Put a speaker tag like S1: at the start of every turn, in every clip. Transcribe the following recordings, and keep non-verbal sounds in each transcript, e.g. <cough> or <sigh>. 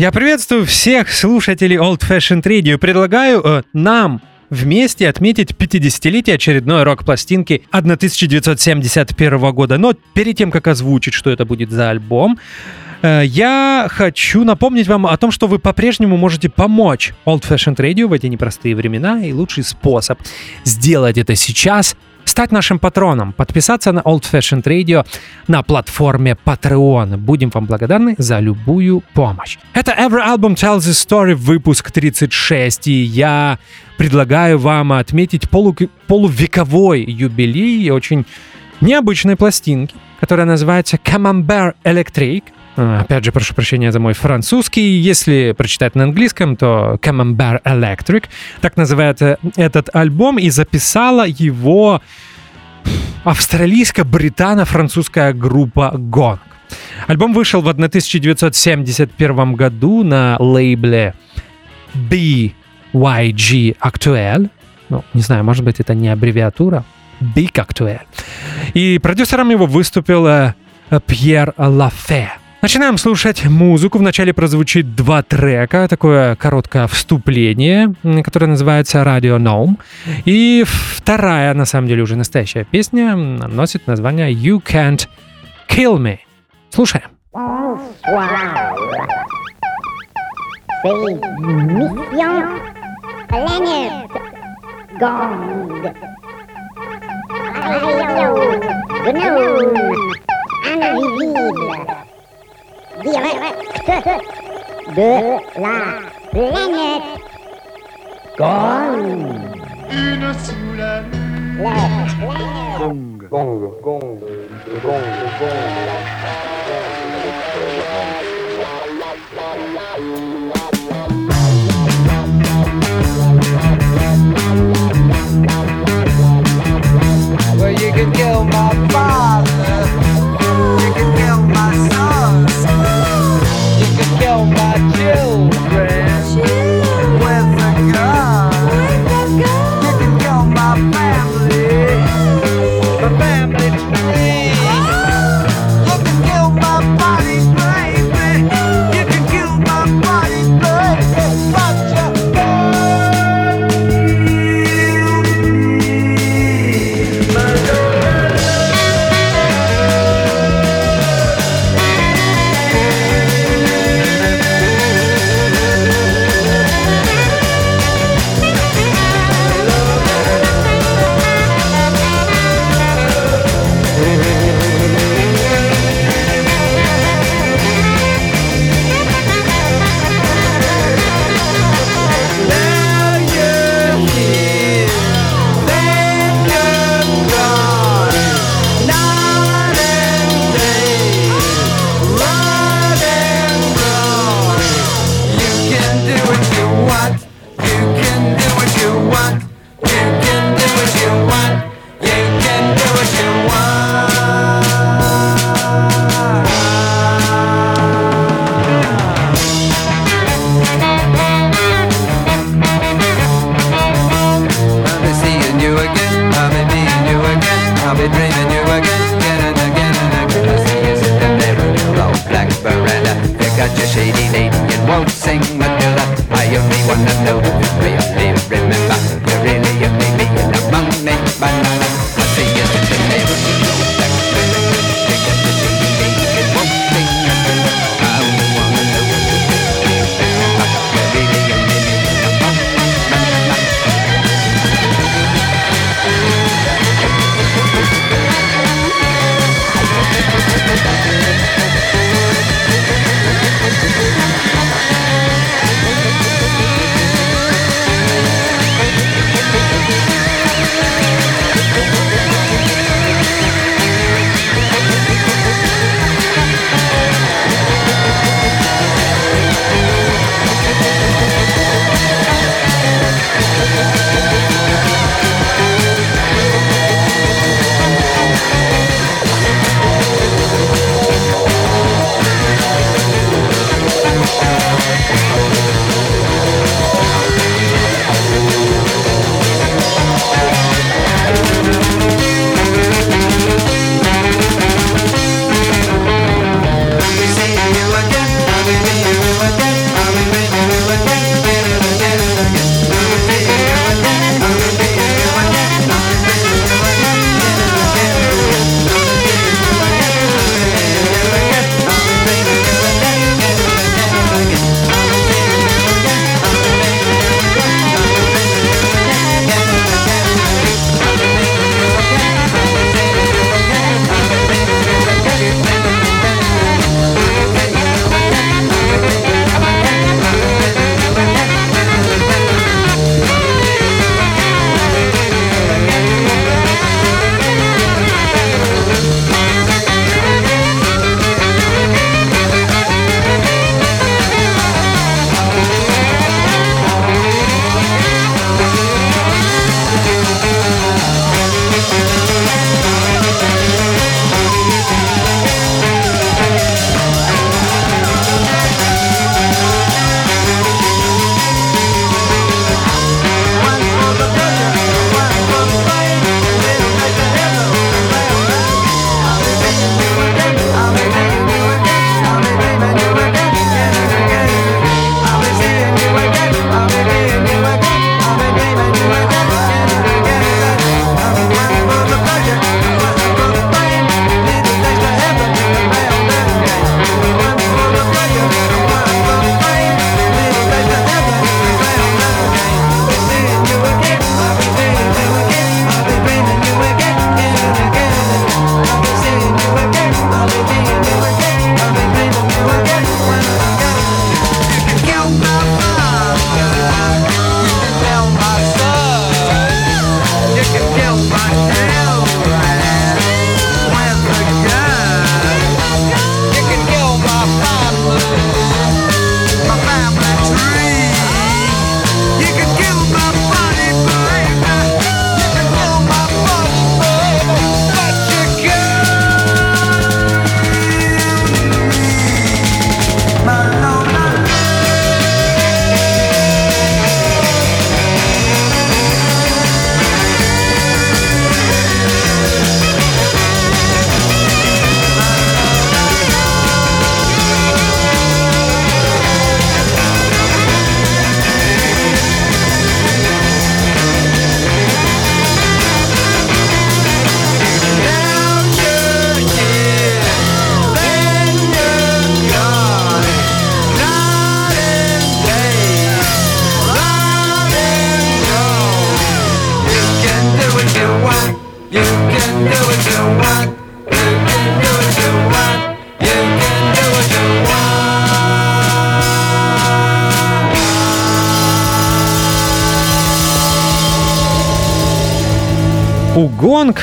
S1: Я приветствую всех слушателей Old Fashioned Radio. Предлагаю э, нам вместе отметить 50-летие очередной рок-пластинки 1971 года. Но перед тем, как озвучить, что это будет за альбом, э, я хочу напомнить вам о том, что вы по-прежнему можете помочь Old Fashioned Radio в эти непростые времена, и лучший способ сделать это сейчас — стать нашим патроном, подписаться на Old Fashioned Radio на платформе Patreon. Будем вам благодарны за любую помощь. Это Every Album Tells a Story, выпуск 36, и я предлагаю вам отметить полу полувековой юбилей очень необычной пластинки, которая называется Camembert Electric — опять же, прошу прощения за мой французский. Если прочитать на английском, то Camembert Electric. Так называет э, этот альбом. И записала его австралийско-британо-французская группа Gong. Альбом вышел в 1971 году на лейбле BYG Actuel. Ну, не знаю, может быть, это не аббревиатура. Big Actuel. И продюсером его выступил э, Пьер Лафе. Начинаем слушать музыку. Вначале прозвучит два трека, такое короткое вступление, которое называется «Radio Gnome». И вторая, на самом деле, уже настоящая песня носит название «You Can't Kill Me». Слушаем.
S2: Direct de la planète. Gong. Une sous la Gong. Gong. Gong. Gong. Gong. Well, you can kill my father.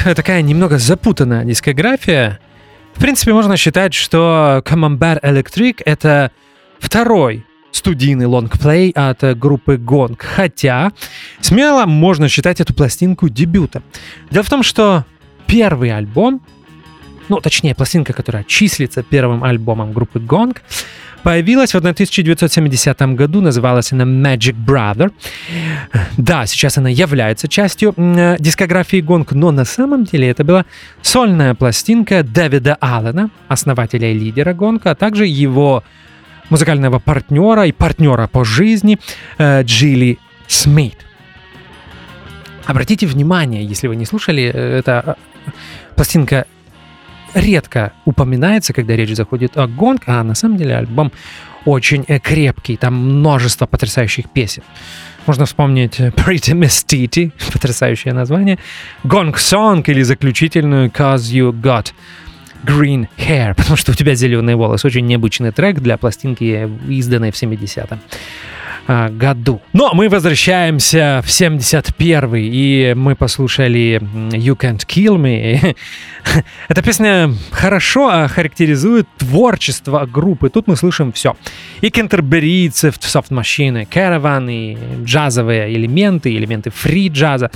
S2: <laughs>
S1: такая немного запутанная дискография. В принципе, можно считать, что Camembert Electric — это второй студийный лонгплей от группы Гонг. Хотя смело можно считать эту пластинку дебютом. Дело в том, что первый альбом, ну, точнее, пластинка, которая числится первым альбомом группы Гонг, появилась в 1970 году, называлась она Magic Brother. Да, сейчас она является частью м, дискографии Гонг, но на самом деле это была сольная пластинка Дэвида Аллена, основателя и лидера Гонг, а также его музыкального партнера и партнера по жизни э, Джилли Смит. Обратите внимание, если вы не слушали, э, эта э, пластинка редко упоминается, когда речь заходит о гонг, а на самом деле альбом очень э, крепкий, там множество потрясающих песен. Можно вспомнить э, Pretty Miss Titty, <laughs> потрясающее название, Gong Song или заключительную Cause You Got Green Hair, <laughs> потому что у тебя зеленые волосы. Очень необычный трек для пластинки, изданной в 70-м а, году. Но мы возвращаемся в 71 и мы послушали You Can't Kill Me. <laughs> Эта песня хорошо охарактеризует творчество группы. Тут мы слышим все. И кентерберийцев, софт-машины, караван, и джазовые элементы, элементы фри-джаза,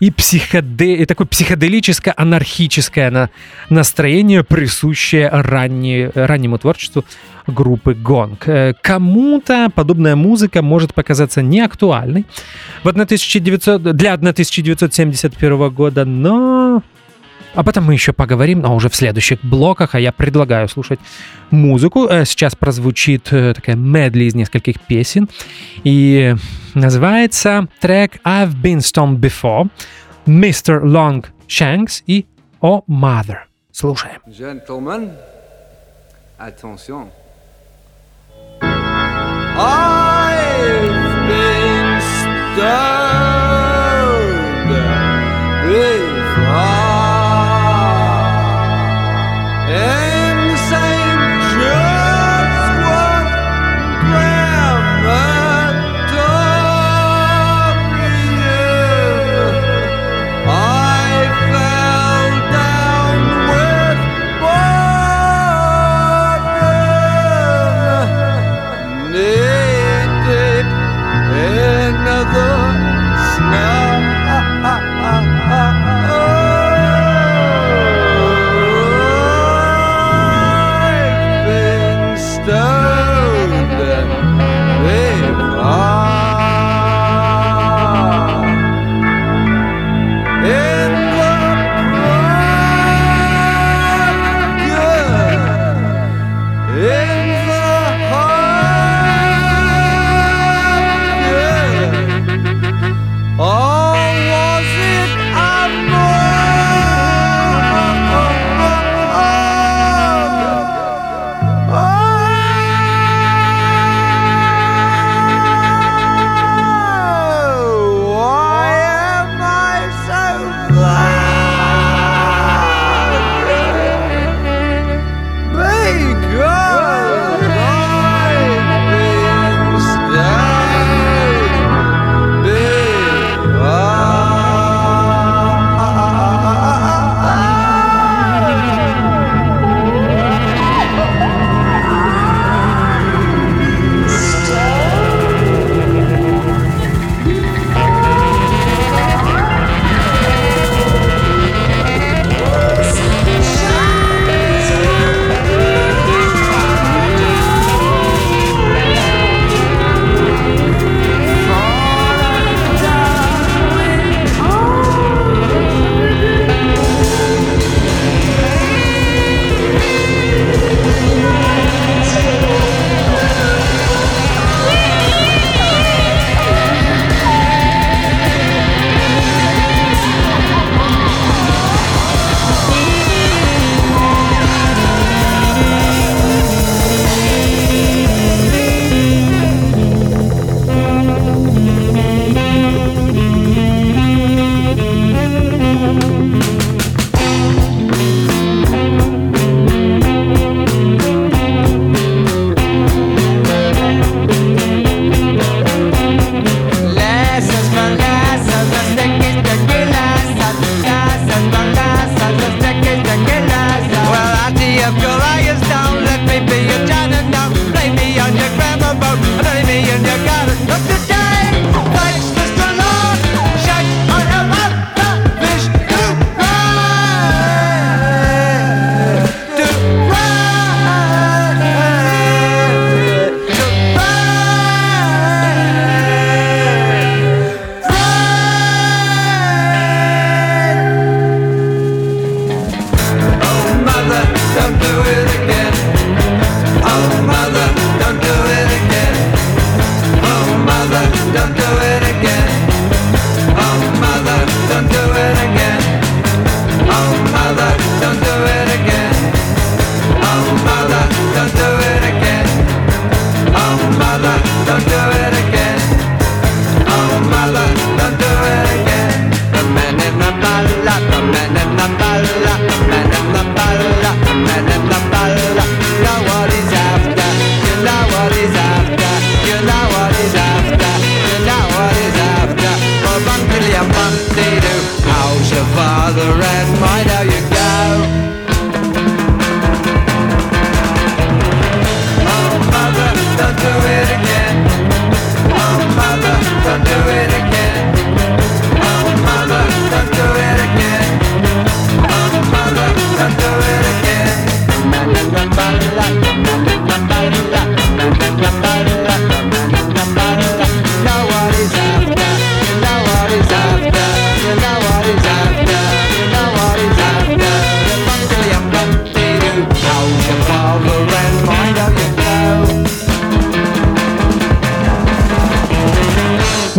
S1: и, психоде... и такое психоделическое-анархическое на... настроение, присущее ранне... раннему творчеству группы Гонг. Э, Кому-то подобная музыка может показаться неактуальной в 1900... для 1971 года, но об этом мы еще поговорим, но уже в следующих блоках, а я предлагаю слушать музыку. Э, Сейчас прозвучит э, такая медли из нескольких песен, и называется трек I've Been Stoned Before, Mr. Long Shanks и Oh Mother. Слушаем.
S2: Gentlemen, attention. I've been stoned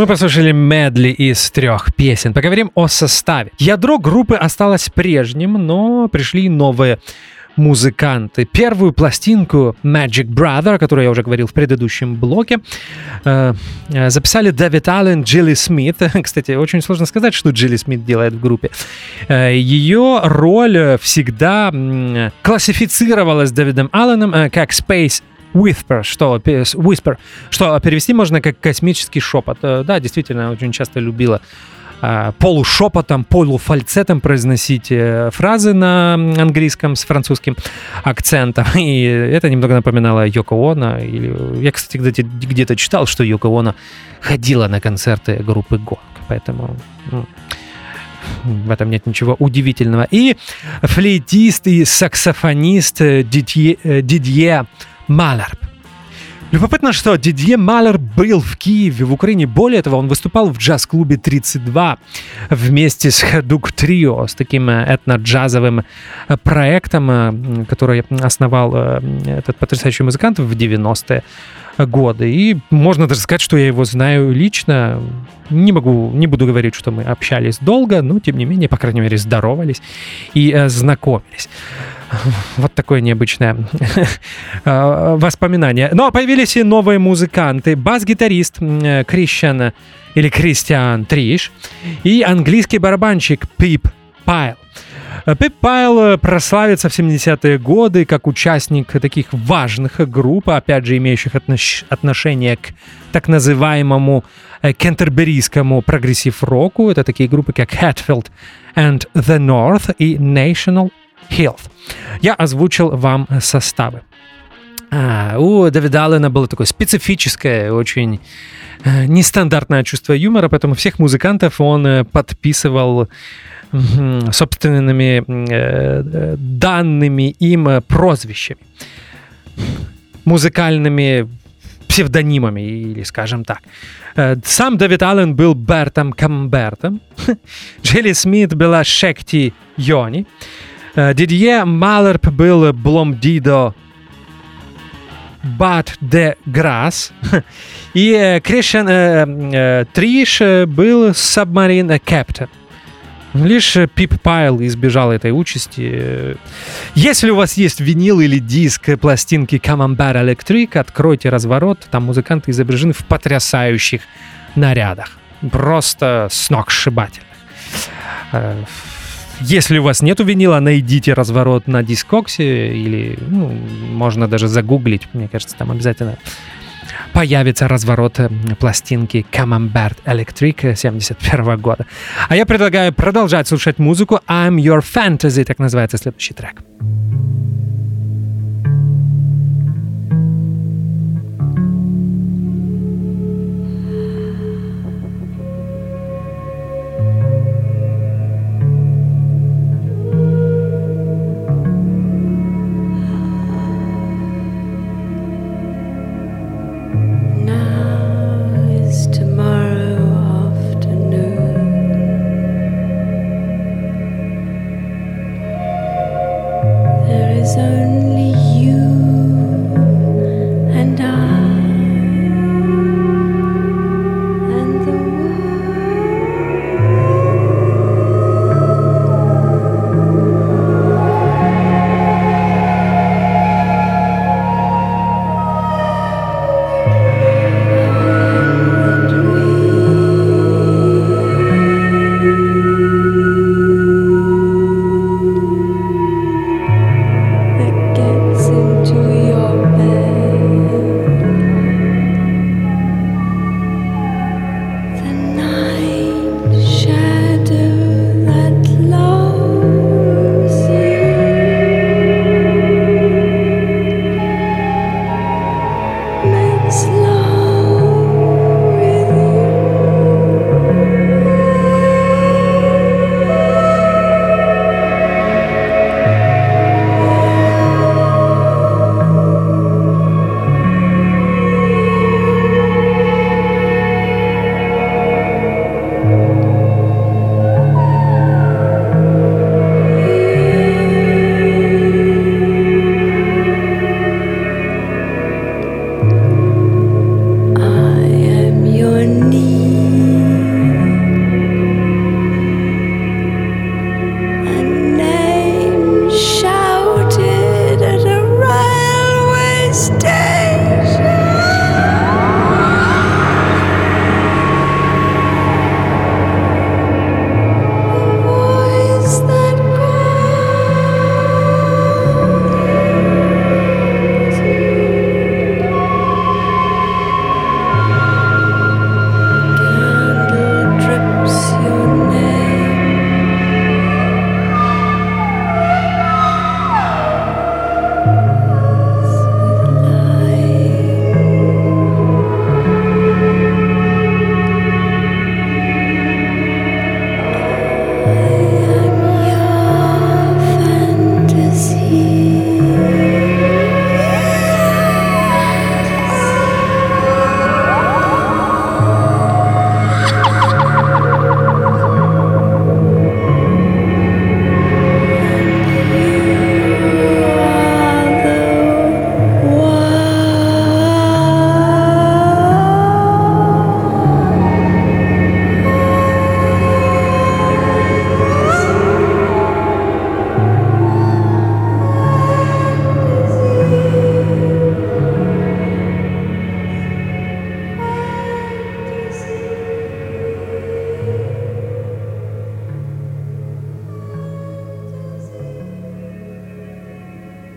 S1: Мы послушали медли из трех песен. Поговорим о составе. Ядро группы осталось прежним, но пришли новые музыканты. Первую пластинку Magic Brother, о которой я уже говорил в предыдущем блоке, э, записали Дэвид Аллен, Джилли Смит. <laughs> Кстати, очень сложно сказать, что Джилли Смит делает в группе. Э, ее роль всегда классифицировалась Дэвидом Алленом э, как Space Whisper, что, whisper, что перевести можно как космический шепот. Э, Да, действительно, очень часто любила а, полушепотом, полуфальцетом произносить э, фразы на английском с французским акцентом. <laughs> И это немного напоминало Йоко Оно. Я, кстати, где-то, читал, что Йоко Оно ходила на концерты группы Гонг. Поэтому ну, в этом нет ничего удивительного. И флейтист и саксофонист э, Дидье, э, Дидье Малерб. Любопытно, что Дидье Малер был в Киеве, в Украине. Более того, он выступал в джаз-клубе 32 вместе с Хадук Трио, с таким э, этно-джазовым э, проектом, э, который основал этот потрясающий музыкант в 90-е годы. И можно даже сказать, что я его знаю лично. Не могу, не буду говорить, что мы общались долго, но тем не менее, по крайней мере, здоровались и э, знакомились. Вот такое необычное <laughs> э, воспоминание. Но появились и новые музыканты. Бас-гитарист м, Кристиан или Кристиан Триш и английский барабанщик Пип Пайл. Э, Пип Пайл э, прославится в 70-е годы как участник таких важных групп, опять же, имеющих отнош- отношение к так называемому э, кентерберийскому прогрессив-року. Это такие группы, как Hatfield and the North и National Health. Я озвучил вам составы. А, у Дэвида Аллена было такое специфическое, очень э, нестандартное чувство юмора, поэтому всех музыкантов он э, подписывал собственными э, э, данными им э, прозвищами, музыкальными псевдонимами, или скажем так. Э, Сам Дэвид Аллен был Бертом Камбертом, <laughs> Джилли Смит была Шекти Йони, Э, Дидье Малерп был Бломдидо Бат де Грасс. <laughs> И э, э, Триш был Submarine Captain. Лишь э, Пип Пайл избежал этой участи. Если у вас есть винил или диск пластинки Camembert Electric, откройте разворот, там музыканты изображены в потрясающих нарядах. Просто сногсшибательных. Э, Если у вас нету винила, найдите разворот на дискоксе или ну, можно даже загуглить. Мне кажется, там обязательно появится разворот э, пластинки Camembert Electric 71 года. А я предлагаю продолжать слушать музыку I'm Your Fantasy, так называется следующий трек.
S3: Now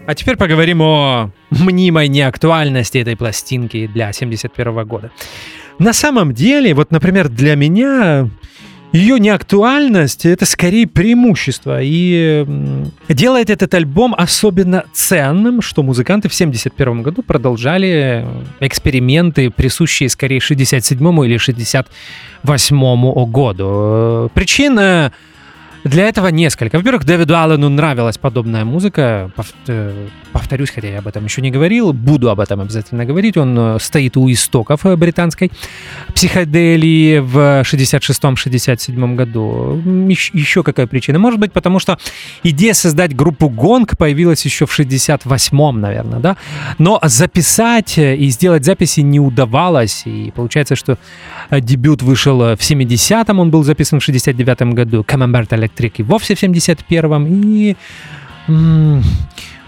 S1: А теперь поговорим о мнимой неактуальности этой пластинки для 71 года. На самом деле, вот, например, для меня ее неактуальность это скорее преимущество и делает этот альбом особенно ценным, что музыканты в 71 году продолжали эксперименты, присущие скорее 67 или 68 году. Причин э, для этого несколько. Во-первых, Дэвиду Аллену нравилась подобная музыка. Э, Повторюсь, хотя я об этом еще не говорил, буду об этом обязательно говорить. Он э, стоит у истоков э, британской психоделии в 66-67 году. Еще какая причина? Может быть, потому что идея создать группу Гонг появилась еще в 68-м, наверное, да? Но записать и сделать записи не удавалось. И получается, что дебют вышел в 70-м, он был записан в 69-м году, Camembert Electric и вовсе в 71-м. И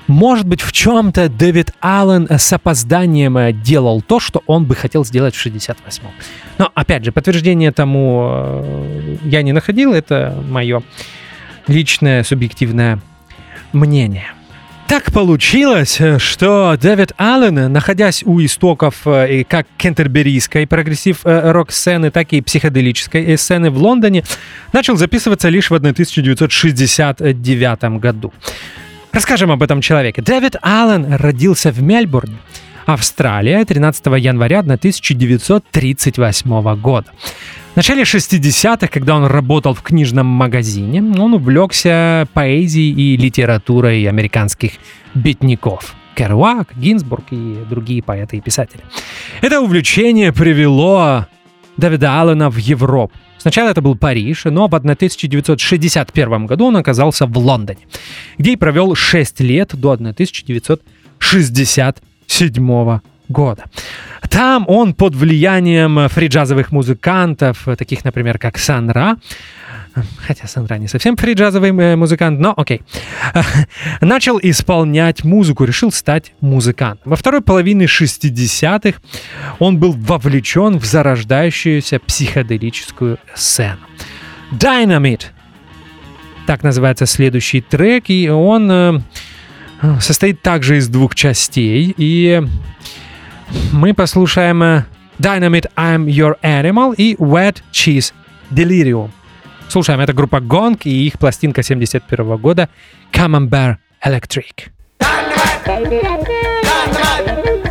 S1: может быть, в чем-то Дэвид Аллен с опозданием э, делал то, что он бы хотел сделать в 68-м. Но, опять же, подтверждение тому э, я не находил, это мое личное субъективное мнение. Так получилось, э, что Дэвид Аллен, находясь у истоков э, как кентерберийской прогрессив-рок-сцены, так и психоделической э, сцены в Лондоне, начал записываться лишь в 1969 году. Расскажем об этом человеке. Дэвид Аллен родился в Мельбурне, Австралия, 13 января 1938 года. В начале 60-х, когда он работал в книжном магазине, он увлекся поэзией и литературой американских бедняков. Керуак, Гинзбург и другие поэты и писатели. Это увлечение привело Дэвида Аллена в Европу. Сначала это был Париж, но в 1961 году он оказался в Лондоне, где и провел 6 лет до 1967 года. Там он под влиянием фриджазовых музыкантов, таких, например, как Санра, хотя Сандра не совсем фриджазовый э, музыкант, но окей, <laughs> начал исполнять музыку, решил стать музыкантом. Во второй половине 60-х он был вовлечен в зарождающуюся психоделическую сцену. Dynamite. Так называется следующий трек, и он э, состоит также из двух частей, и мы послушаем э, Dynamite I'm Your Animal и Wet Cheese Delirium. Слушаем, это группа Gong и их пластинка 71 года Camembert Electric.
S3: Dynamite.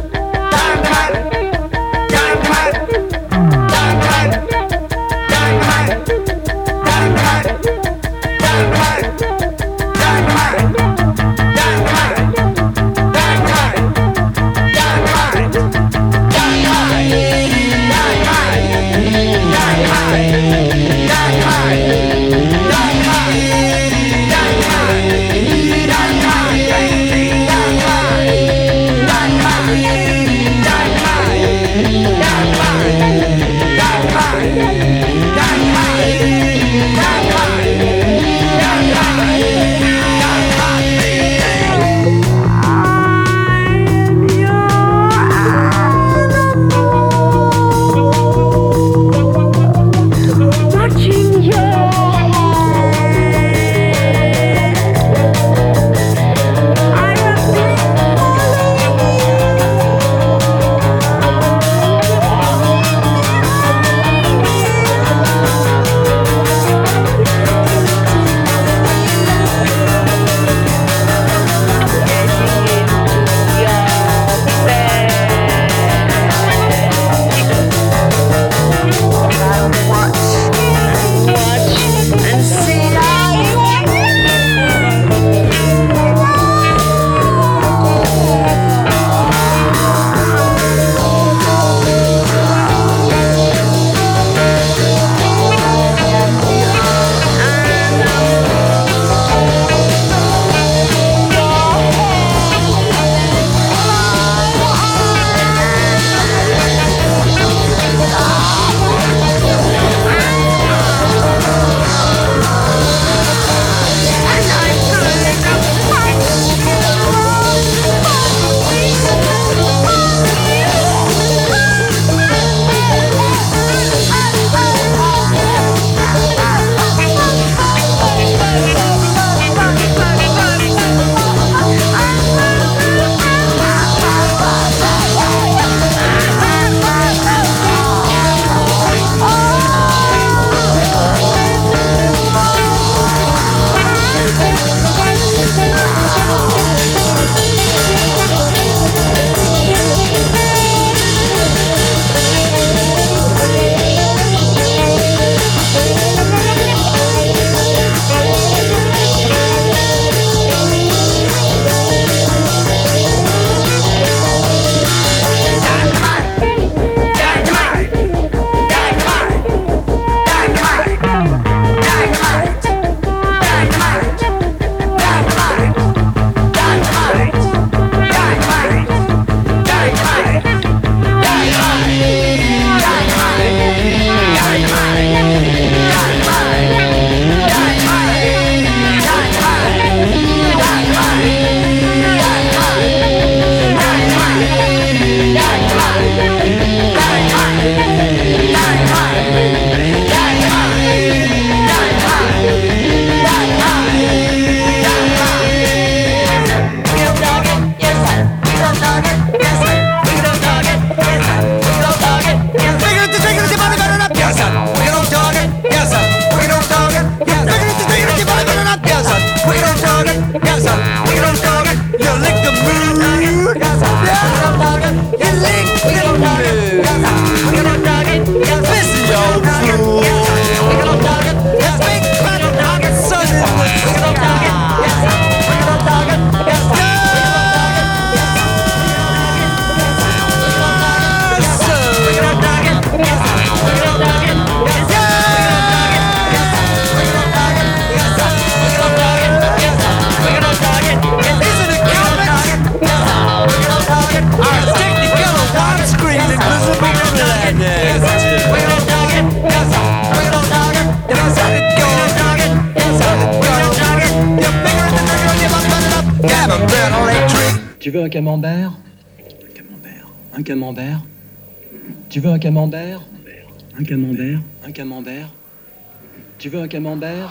S4: Un camembert?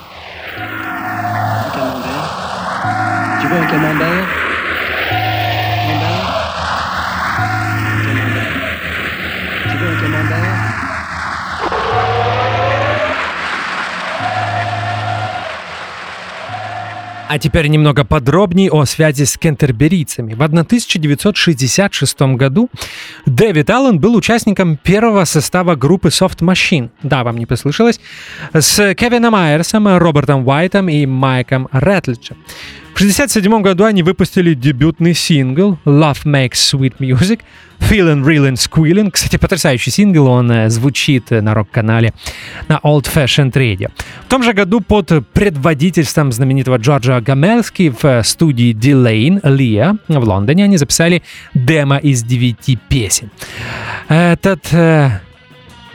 S4: Camembert. Tu veux un Camembert?
S1: А теперь немного подробней о связи с кентерберийцами. В 1966 году Дэвид Аллен был участником первого состава группы Soft Machine. Да, вам не послышалось. С Кевином Майерсом, Робертом Уайтом и Майком Рэтлиджем. В 1967 году они выпустили дебютный сингл «Love Makes Sweet Music», «Feelin' Real and Squealin'». Кстати, потрясающий сингл, он э, звучит на рок-канале на Old Fashioned Radio. В том же году под предводительством знаменитого Джорджа Гамелски в э, студии Дилейн Лия в Лондоне они записали демо из девяти песен. Этот э,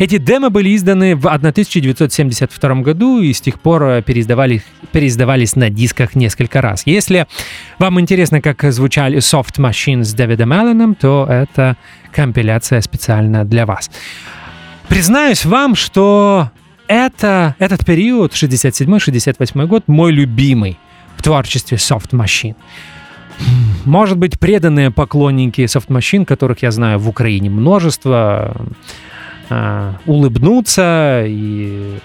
S1: эти демо были изданы в 1972 году и с тех пор э, переиздавали, переиздавались на дисках несколько раз. Если вам интересно, как звучали Soft Machine с Дэвидом Алленом, то это компиляция специально для вас. Признаюсь вам, что это, этот период, 67-68 год, мой любимый в творчестве Soft Machine. Может быть, преданные поклонники Soft Machine, которых я знаю в Украине множество, улыбнутся и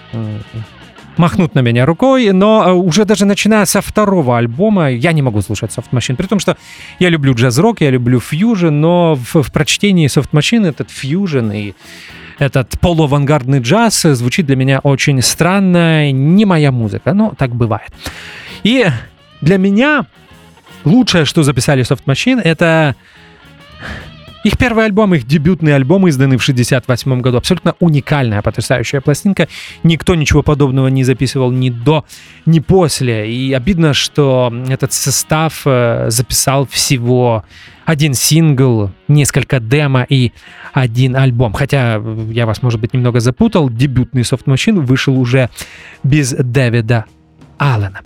S1: махнут на меня рукой, но уже даже начиная со второго альбома я не могу слушать Soft Machine, при том, что я люблю джаз-рок, я люблю фьюжн, но в, в прочтении Soft Machine этот фьюжн и этот полуавангардный джаз звучит для меня очень странно, не моя музыка, но так бывает. И для меня лучшее, что записали Soft Machine, это их первый альбом, их дебютный альбом, изданный в 68 году. Абсолютно уникальная, потрясающая пластинка. Никто ничего подобного не записывал ни до, ни после. И обидно, что этот состав э, записал всего один сингл, несколько демо и один альбом. Хотя я вас, может быть, немного запутал. Дебютный Soft Machine вышел уже без Дэвида Аллена.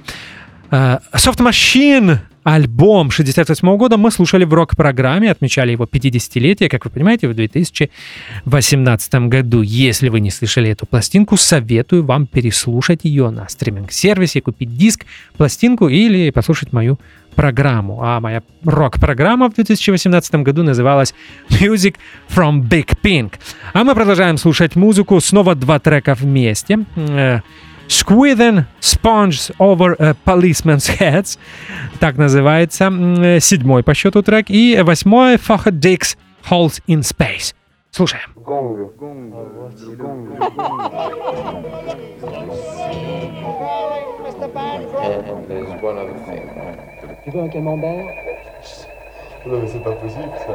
S1: Э, Soft Machine альбом 68 года мы слушали в рок-программе, отмечали его 50-летие, как вы понимаете, в 2018 году. Если вы не слышали эту пластинку, советую вам переслушать ее на стриминг-сервисе, купить диск, пластинку или послушать мою программу. А моя рок-программа в 2018 году называлась Music from Big Pink. А мы продолжаем слушать музыку. Снова два трека вместе. Э, Squeezing Sponges Over a Policeman's Heads. Так называется м, э, седьмой по счету трек. И восьмой Fucker Dicks Holes in Space. Слушаем.
S5: And there's one other thing. right?
S4: Tu veux un camembert
S6: Non mais c'est pas possible ça.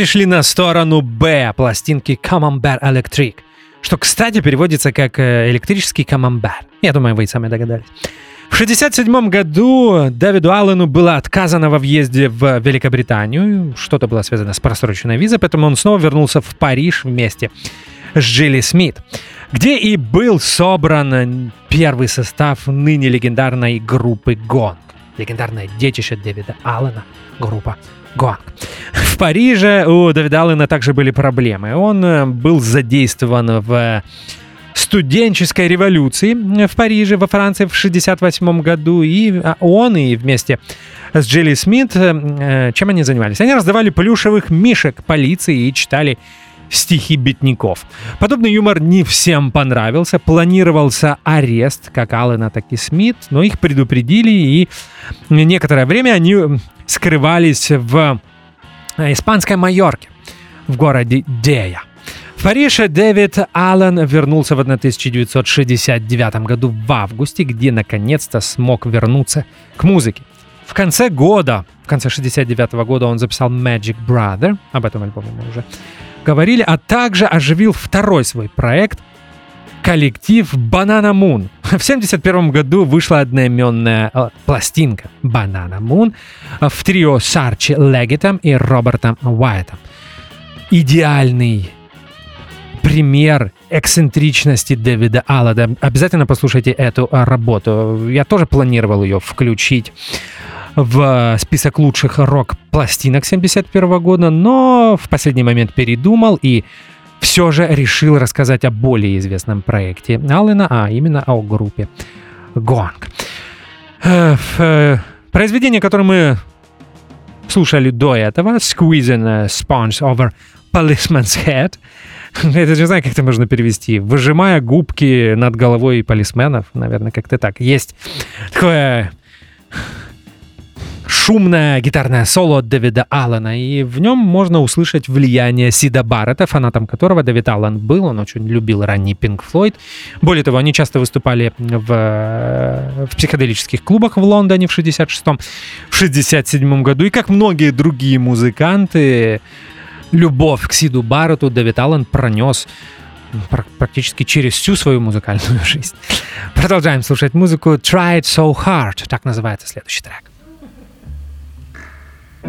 S1: Перешли на сторону Б пластинки Camembert Electric, что, кстати, переводится как э, электрический камамбер. Я думаю, вы и сами догадались. В 1967 году Давиду Аллену было отказано во въезде в Великобританию. Что-то было связано с просроченной визой, поэтому он снова вернулся в Париж вместе с Джилли Смит, где и был собран первый состав ныне легендарной группы Гонг. Легендарное детище Дэвида Аллена, группа Гонг. В Париже у Давида Аллена также были проблемы. Он э, был задействован в студенческой революции в Париже, во Франции в 68 году. И а, он и вместе с Джилли Смит, э, э, чем они занимались? Они раздавали плюшевых мишек полиции и читали стихи бедняков. Подобный юмор не всем понравился. Планировался арест как Аллена, так и Смит, но их предупредили, и некоторое время они скрывались в испанской Майорке, в городе Дея. В Париже Дэвид Аллен вернулся в 1969 году в августе, где наконец-то смог вернуться к музыке. В конце года, в конце 69 года он записал Magic Brother, об этом альбоме мы уже говорили, а также оживил второй свой проект коллектив Banana Moon. В 71 году вышла одноименная э, пластинка Banana Moon э, в трио с Арчи Леггетом и Робертом Уайтом. Идеальный пример эксцентричности Дэвида Аллада. Обязательно послушайте эту э, работу. Я тоже планировал ее включить в список лучших рок-пластинок 71 года, но в последний момент передумал и все же решил рассказать о более известном проекте Аллена, а именно о группе Гонг. Э, э, Произведение, которое мы слушали до этого, Squeezing a Sponge Over Policeman's Head, <laughs> я даже не знаю, как это можно перевести. Выжимая губки над головой полисменов, наверное, как-то так. Есть такое шумное гитарное соло от Дэвида Аллена, и в нем можно услышать влияние Сида Баррета, фанатом которого Дэвид Аллен был, он очень любил ранний Пинк Флойд. Более того, они часто выступали в, в психоделических клубах в Лондоне в 66-м, в 67 году, и как многие другие музыканты, любовь к Сиду Барретту Дэвид Аллен пронес пр- практически через всю свою музыкальную <laughs> жизнь. Продолжаем слушать музыку Try It So Hard, так называется следующий трек. В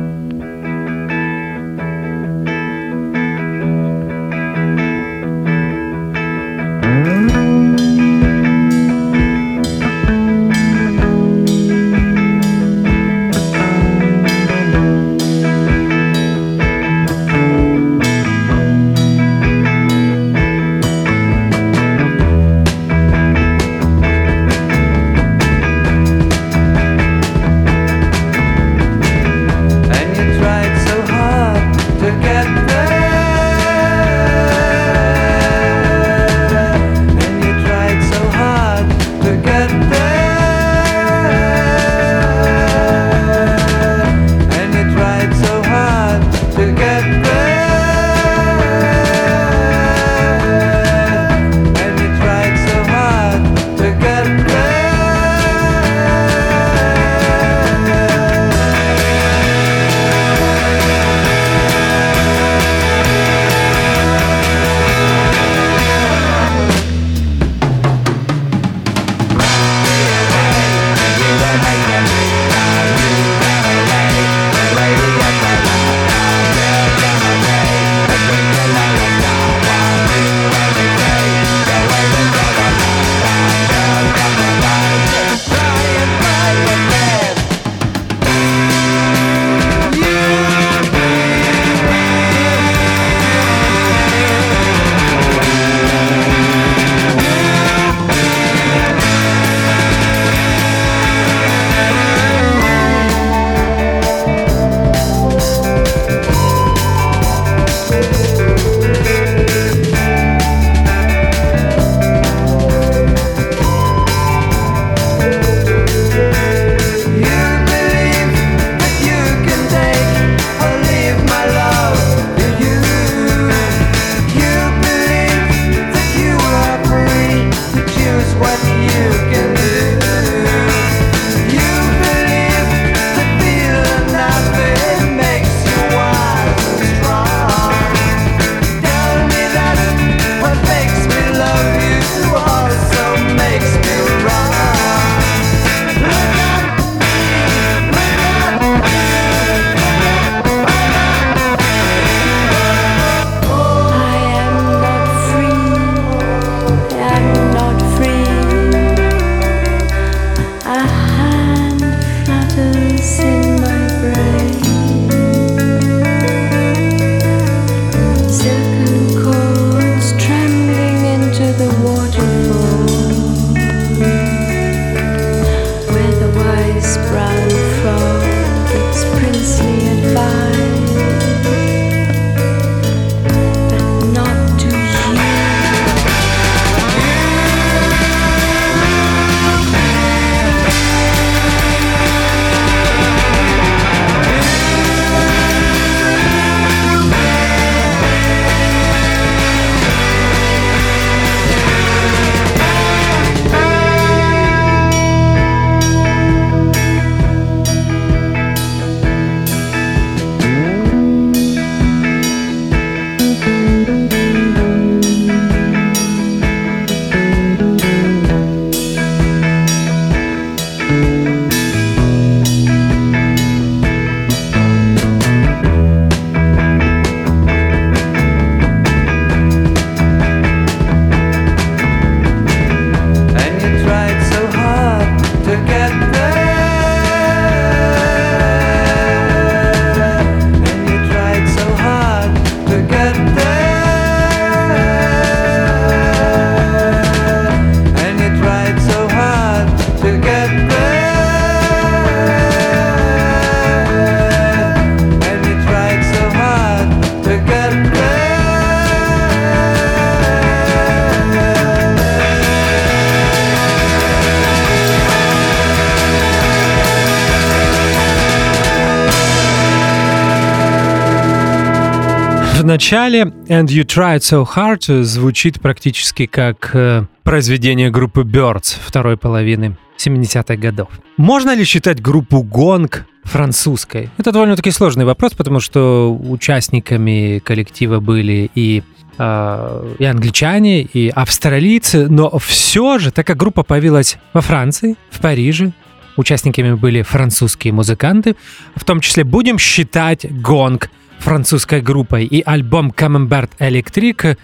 S1: начале «And You Tried So Hard» звучит практически как э, произведение группы Birds второй половины 70-х годов. Можно ли считать группу Гонг французской? Это довольно-таки сложный вопрос, потому что участниками коллектива были и э, и англичане, и австралийцы, но все же, так как группа появилась во Франции, в Париже, участниками были французские музыканты, в том числе будем считать гонг французской группой, и альбом Camembert Electric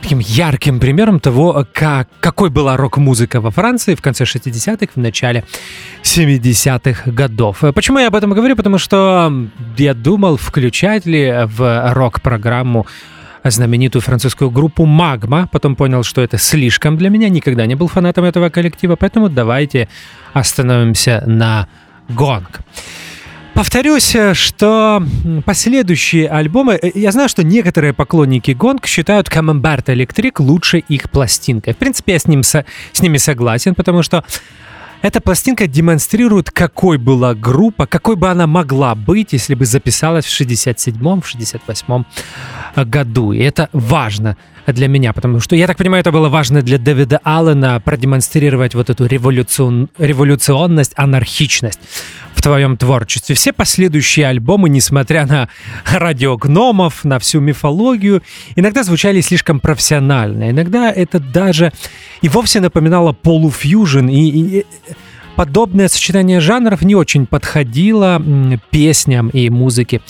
S1: таким ярким примером того, как, какой была рок-музыка во Франции в конце 60-х, в начале 70-х годов. Почему я об этом говорю? Потому что я думал, включать ли в рок-программу знаменитую французскую группу Магма. Потом понял, что это слишком для меня. Никогда не был фанатом этого коллектива, поэтому давайте остановимся на Гонг. Повторюсь, э, что последующие альбомы... э, Я знаю, что некоторые поклонники Гонг считают Camembert Electric лучшей их пластинкой. В принципе, я с, ним со- с ними согласен, потому что эта пластинка демонстрирует, какой была группа, какой бы она могла быть, если бы записалась в 67-м, в 68-м году. И это важно для меня, потому что, я так понимаю, это было важно для Дэвида Аллена продемонстрировать вот эту революцион- революционность, анархичность в твоем творчестве. Все последующие альбомы, несмотря на радиогномов, на всю мифологию, иногда звучали слишком профессионально. Иногда это даже и вовсе напоминало полуфьюжн. И, и подобное сочетание жанров не очень подходило песням и музыке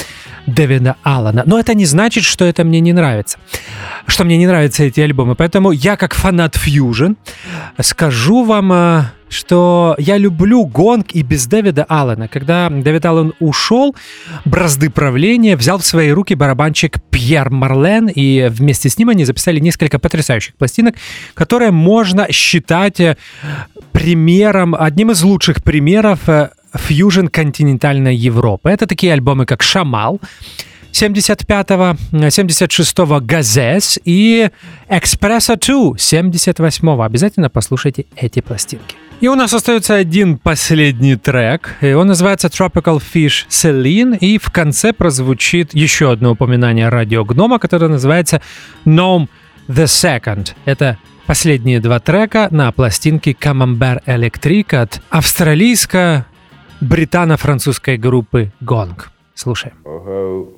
S1: Дэвида Аллана. Но это не значит, что это мне не нравится. Что мне не нравятся эти альбомы. Поэтому я, как фанат фьюжн, скажу вам, э, что я люблю гонг и без Дэвида Аллена. Когда Дэвид Аллен ушел, бразды правления взял в свои руки барабанщик Пьер Марлен, и вместе с ним они записали несколько потрясающих пластинок, которые можно считать э, примером, одним из лучших примеров э, фьюжн континентальной Европы. Это такие альбомы, как «Шамал», 75-го, 76-го «Газес» и «Экспресса 2» 78-го. Обязательно послушайте эти пластинки. И у нас остается один последний трек, и он называется Tropical Fish Celine, и в конце прозвучит еще одно упоминание радиогнома, которое называется Gnome the Second. Это последние два трека на пластинке Camembert Electric от австралийско-британо-французской группы Gong. Слушаем.
S2: Oh,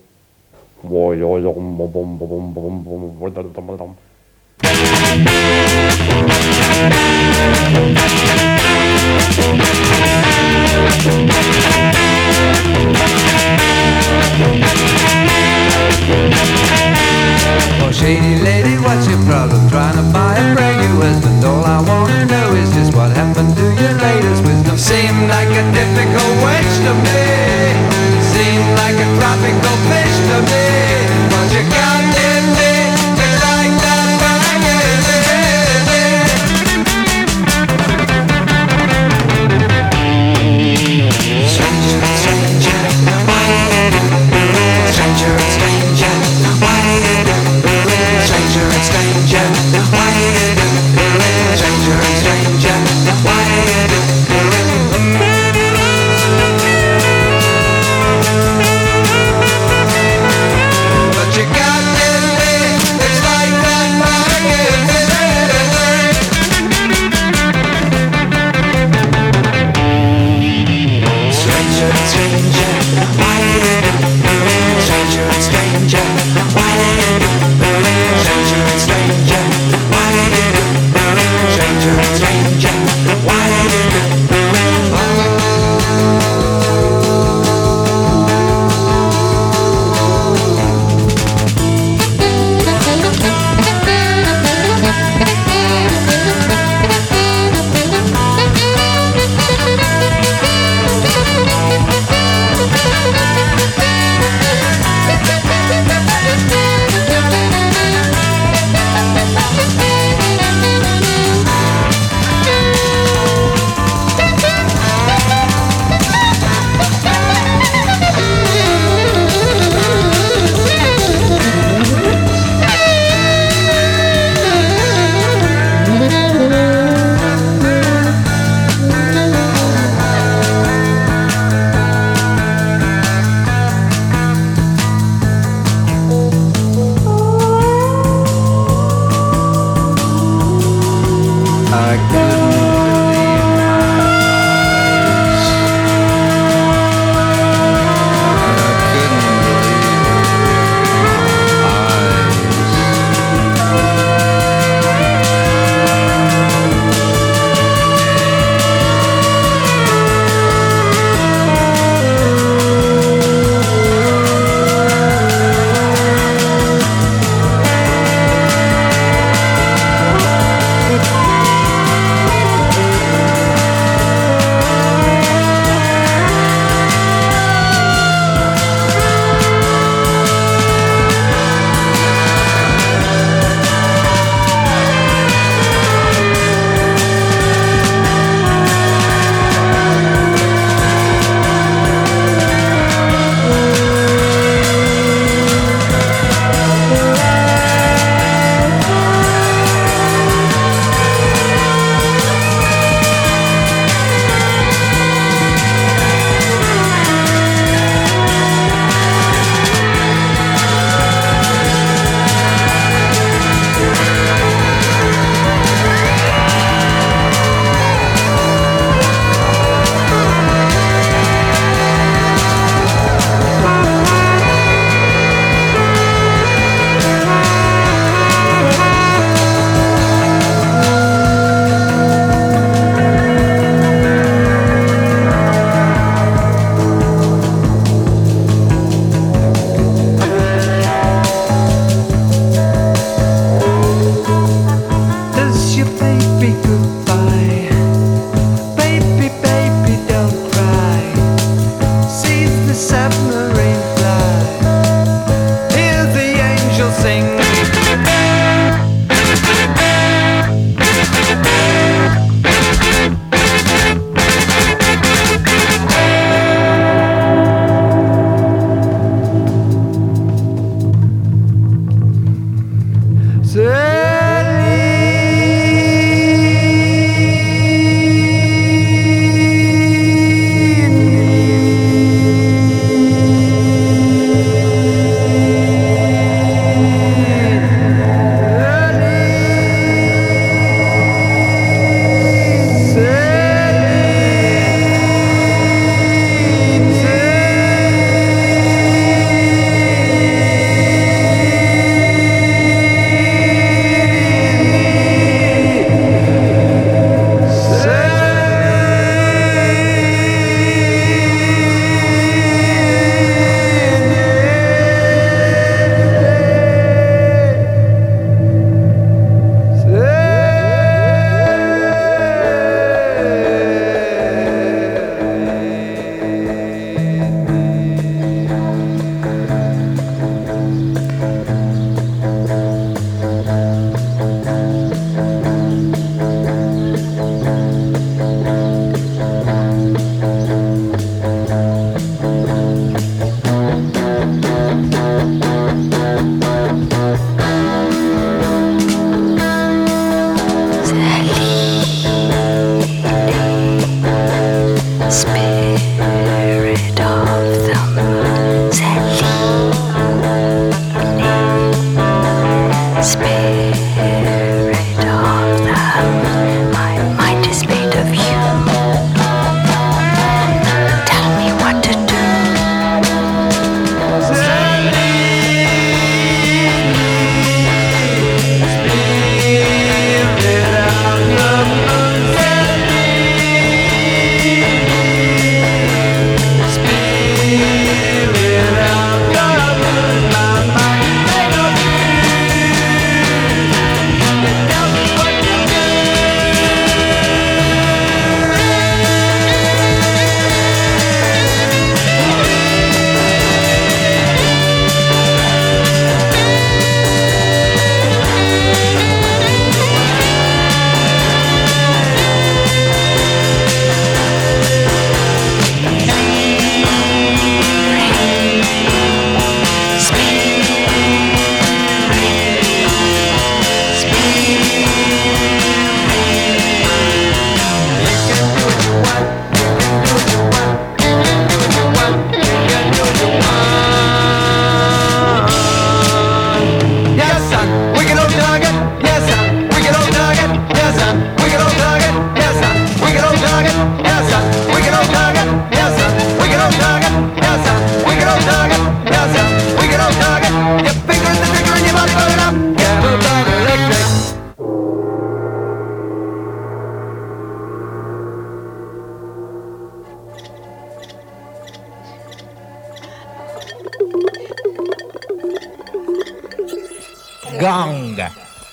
S7: Gong.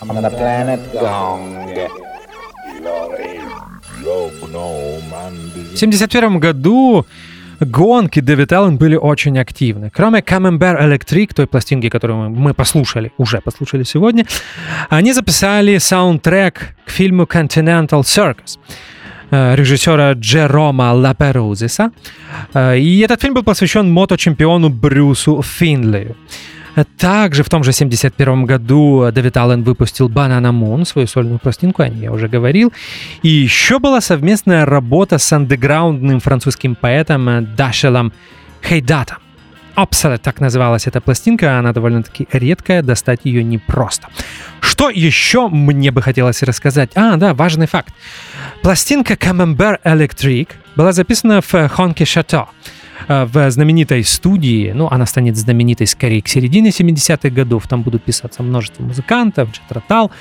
S7: On the planet Gong.
S1: В 1971 году гонки Дэвид Аллен были очень активны. Кроме Camembert Electric, той пластинки, которую мы, мы послушали, уже послушали сегодня, они записали саундтрек к фильму Continental Circus э, режиссера Джерома Лаперузиса. Э, И этот фильм был посвящен моточемпиону Брюсу Финлею. Также в том же 71 году Дэвид Аллен выпустил Banana Moon, свою сольную пластинку, о ней я уже говорил. И еще была совместная работа с андеграундным французским поэтом Дашелом Хейдатом. Absolute, так называлась эта пластинка, она довольно-таки редкая, достать ее непросто. Что еще мне бы хотелось рассказать? А, да, важный факт. Пластинка Camembert Electric была записана в Хонке Шато в знаменитой студии, ну, она станет знаменитой скорее к середине 70-х годов, там будут писаться множество музыкантов, Джет Ротал,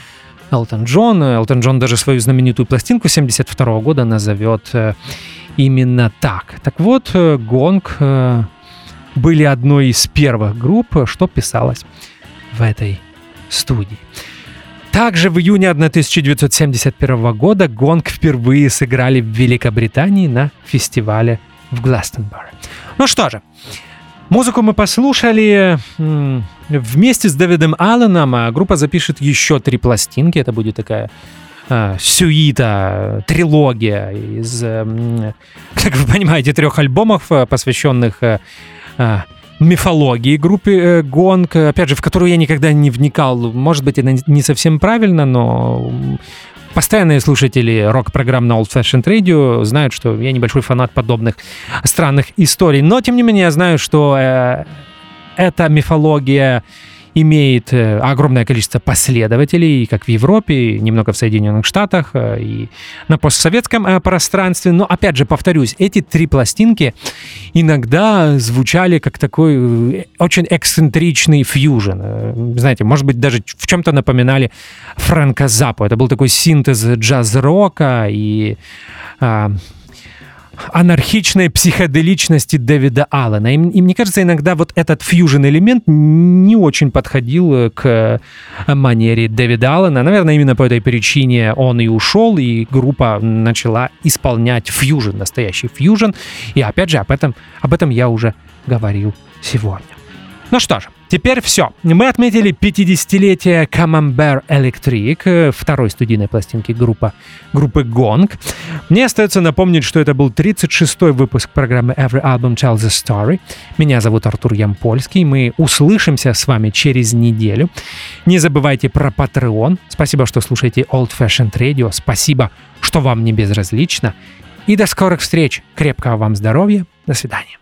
S1: Элтон Джон. Элтон Джон даже свою знаменитую пластинку 72 года назовет э, именно так. Так вот, э, Гонг э, были одной из первых групп, что писалось в этой студии. Также в июне 1971 года Гонг впервые сыграли в Великобритании на фестивале в Гластенборо. Ну что же, музыку мы послушали. Вместе с Дэвидом Алленом а, группа запишет еще три пластинки. Это будет такая а, сюита, трилогия из, как вы понимаете, трех альбомов, а, посвященных а, а, мифологии группы э, Гонг, опять же, в которую я никогда не вникал. Может быть, это не совсем правильно, но постоянные слушатели рок-программ на Old Fashioned Radio знают, что я небольшой фанат подобных странных историй. Но, тем не менее, я знаю, что э, эта мифология имеет э, огромное количество последователей, как в Европе, немного в Соединенных Штатах э, и на постсоветском э, пространстве. Но, опять же, повторюсь, эти три пластинки иногда звучали как такой очень эксцентричный фьюжн. Знаете, может быть, даже в чем-то напоминали Фрэнка Заппу. Это был такой синтез джаз-рока и а, анархичной психоделичности Дэвида Аллена. И, и мне кажется, иногда вот этот фьюжн-элемент не очень подходил э, к э, манере Дэвида Аллена. Наверное, именно по этой причине он и ушел, и группа начала исполнять фьюжн, настоящий фьюжн. И опять же, об этом, об этом я уже говорил сегодня. Ну что ж, теперь все. Мы отметили 50-летие Camembert Electric, э, второй студийной пластинки группа, группы Gong. Мне остается напомнить, что это был 36-й выпуск программы Every Album Tells a Story. Меня зовут Артур Ямпольский. Мы услышимся с вами через неделю. Не забывайте про Patreon. Спасибо, что слушаете Old Fashioned Radio. Спасибо, что вам не безразлично. И до скорых встреч. Крепкого вам здоровья. До свидания.